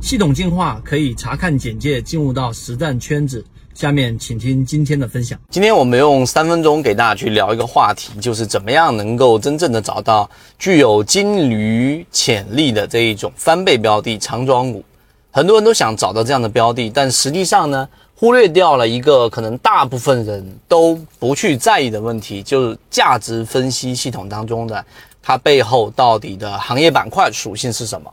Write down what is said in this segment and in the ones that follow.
系统进化可以查看简介，进入到实战圈子。下面请听今天的分享。今天我们用三分钟给大家去聊一个话题，就是怎么样能够真正的找到具有金驴潜力的这一种翻倍标的长庄股。很多人都想找到这样的标的，但实际上呢，忽略掉了一个可能大部分人都不去在意的问题，就是价值分析系统当中的它背后到底的行业板块属性是什么。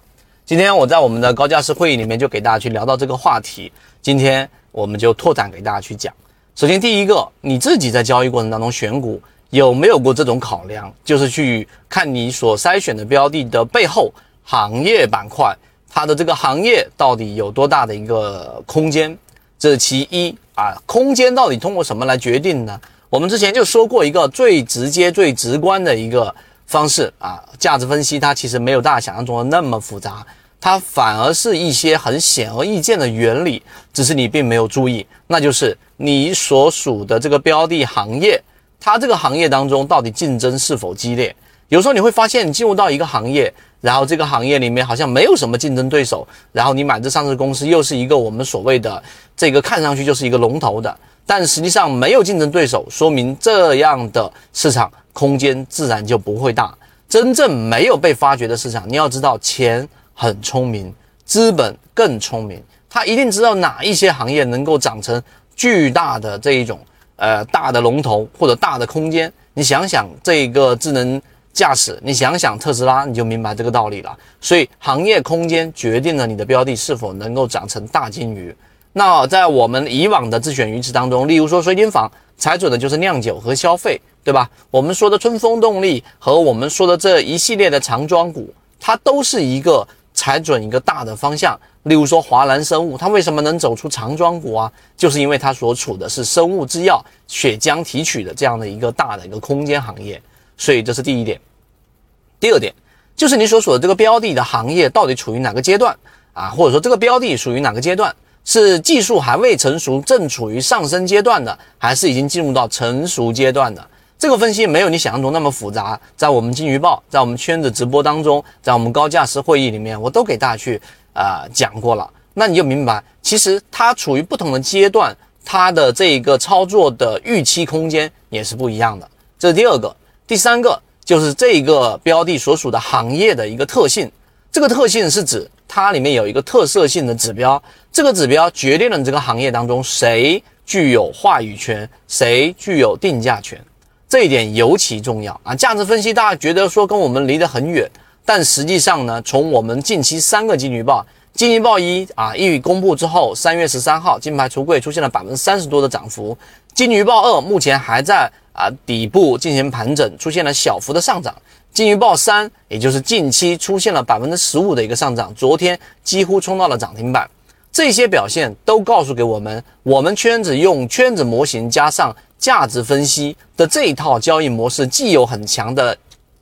今天我在我们的高价值会议里面就给大家去聊到这个话题。今天我们就拓展给大家去讲。首先，第一个，你自己在交易过程当中选股有没有过这种考量？就是去看你所筛选的标的的背后行业板块，它的这个行业到底有多大的一个空间？这是其一啊。空间到底通过什么来决定呢？我们之前就说过一个最直接、最直观的一个方式啊，价值分析它其实没有大家想象中的那么复杂。它反而是一些很显而易见的原理，只是你并没有注意，那就是你所属的这个标的行业，它这个行业当中到底竞争是否激烈？有时候你会发现，你进入到一个行业，然后这个行业里面好像没有什么竞争对手，然后你买这上市公司又是一个我们所谓的这个看上去就是一个龙头的，但实际上没有竞争对手，说明这样的市场空间自然就不会大。真正没有被发掘的市场，你要知道钱。很聪明，资本更聪明，他一定知道哪一些行业能够长成巨大的这一种呃大的龙头或者大的空间。你想想这个智能驾驶，你想想特斯拉，你就明白这个道理了。所以行业空间决定了你的标的是否能够长成大金鱼。那在我们以往的自选鱼池当中，例如说水晶坊踩准的就是酿酒和消费，对吧？我们说的春风动力和我们说的这一系列的长庄股，它都是一个。踩准一个大的方向，例如说华兰生物，它为什么能走出长庄股啊？就是因为它所处的是生物制药、血浆提取的这样的一个大的一个空间行业，所以这是第一点。第二点就是你所属的这个标的的行业到底处于哪个阶段啊？或者说这个标的属于哪个阶段？是技术还未成熟，正处于上升阶段的，还是已经进入到成熟阶段的？这个分析没有你想象中那么复杂，在我们金鱼报，在我们圈子直播当中，在我们高价值会议里面，我都给大家去啊讲过了。那你就明白，其实它处于不同的阶段，它的这个操作的预期空间也是不一样的。这是第二个，第三个就是这个标的所属的行业的一个特性。这个特性是指它里面有一个特色性的指标，这个指标决定了你这个行业当中谁具有话语权，谁具有定价权。这一点尤其重要啊！价值分析，大家觉得说跟我们离得很远，但实际上呢，从我们近期三个金鱼报，金鱼报一啊一公布之后，三月十三号金牌橱柜出现了百分之三十多的涨幅，金鱼报二目前还在啊底部进行盘整，出现了小幅的上涨，金鱼报三也就是近期出现了百分之十五的一个上涨，昨天几乎冲到了涨停板，这些表现都告诉给我们，我们圈子用圈子模型加上。价值分析的这一套交易模式，既有很强的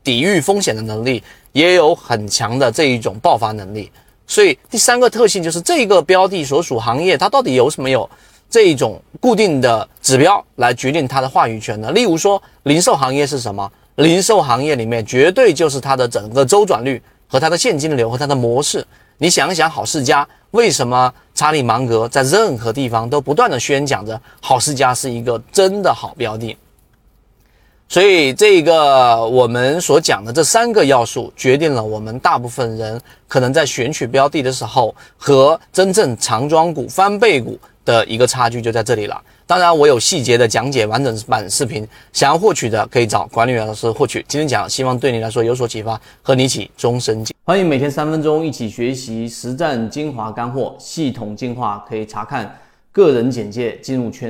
抵御风险的能力，也有很强的这一种爆发能力。所以第三个特性就是这个标的所属行业，它到底有什么有这一种固定的指标来决定它的话语权呢？例如说，零售行业是什么？零售行业里面绝对就是它的整个周转率和它的现金流和它的模式。你想一想，好世家为什么查理芒格在任何地方都不断的宣讲着好世家是一个真的好标的？所以，这个我们所讲的这三个要素，决定了我们大部分人可能在选取标的的时候和真正长庄股、翻倍股。的一个差距就在这里了。当然，我有细节的讲解完整版视频，想要获取的可以找管理员老师获取。今天讲，希望对你来说有所启发，和你一起终身进。欢迎每天三分钟一起学习实战精华干货，系统进化可以查看个人简介进入圈。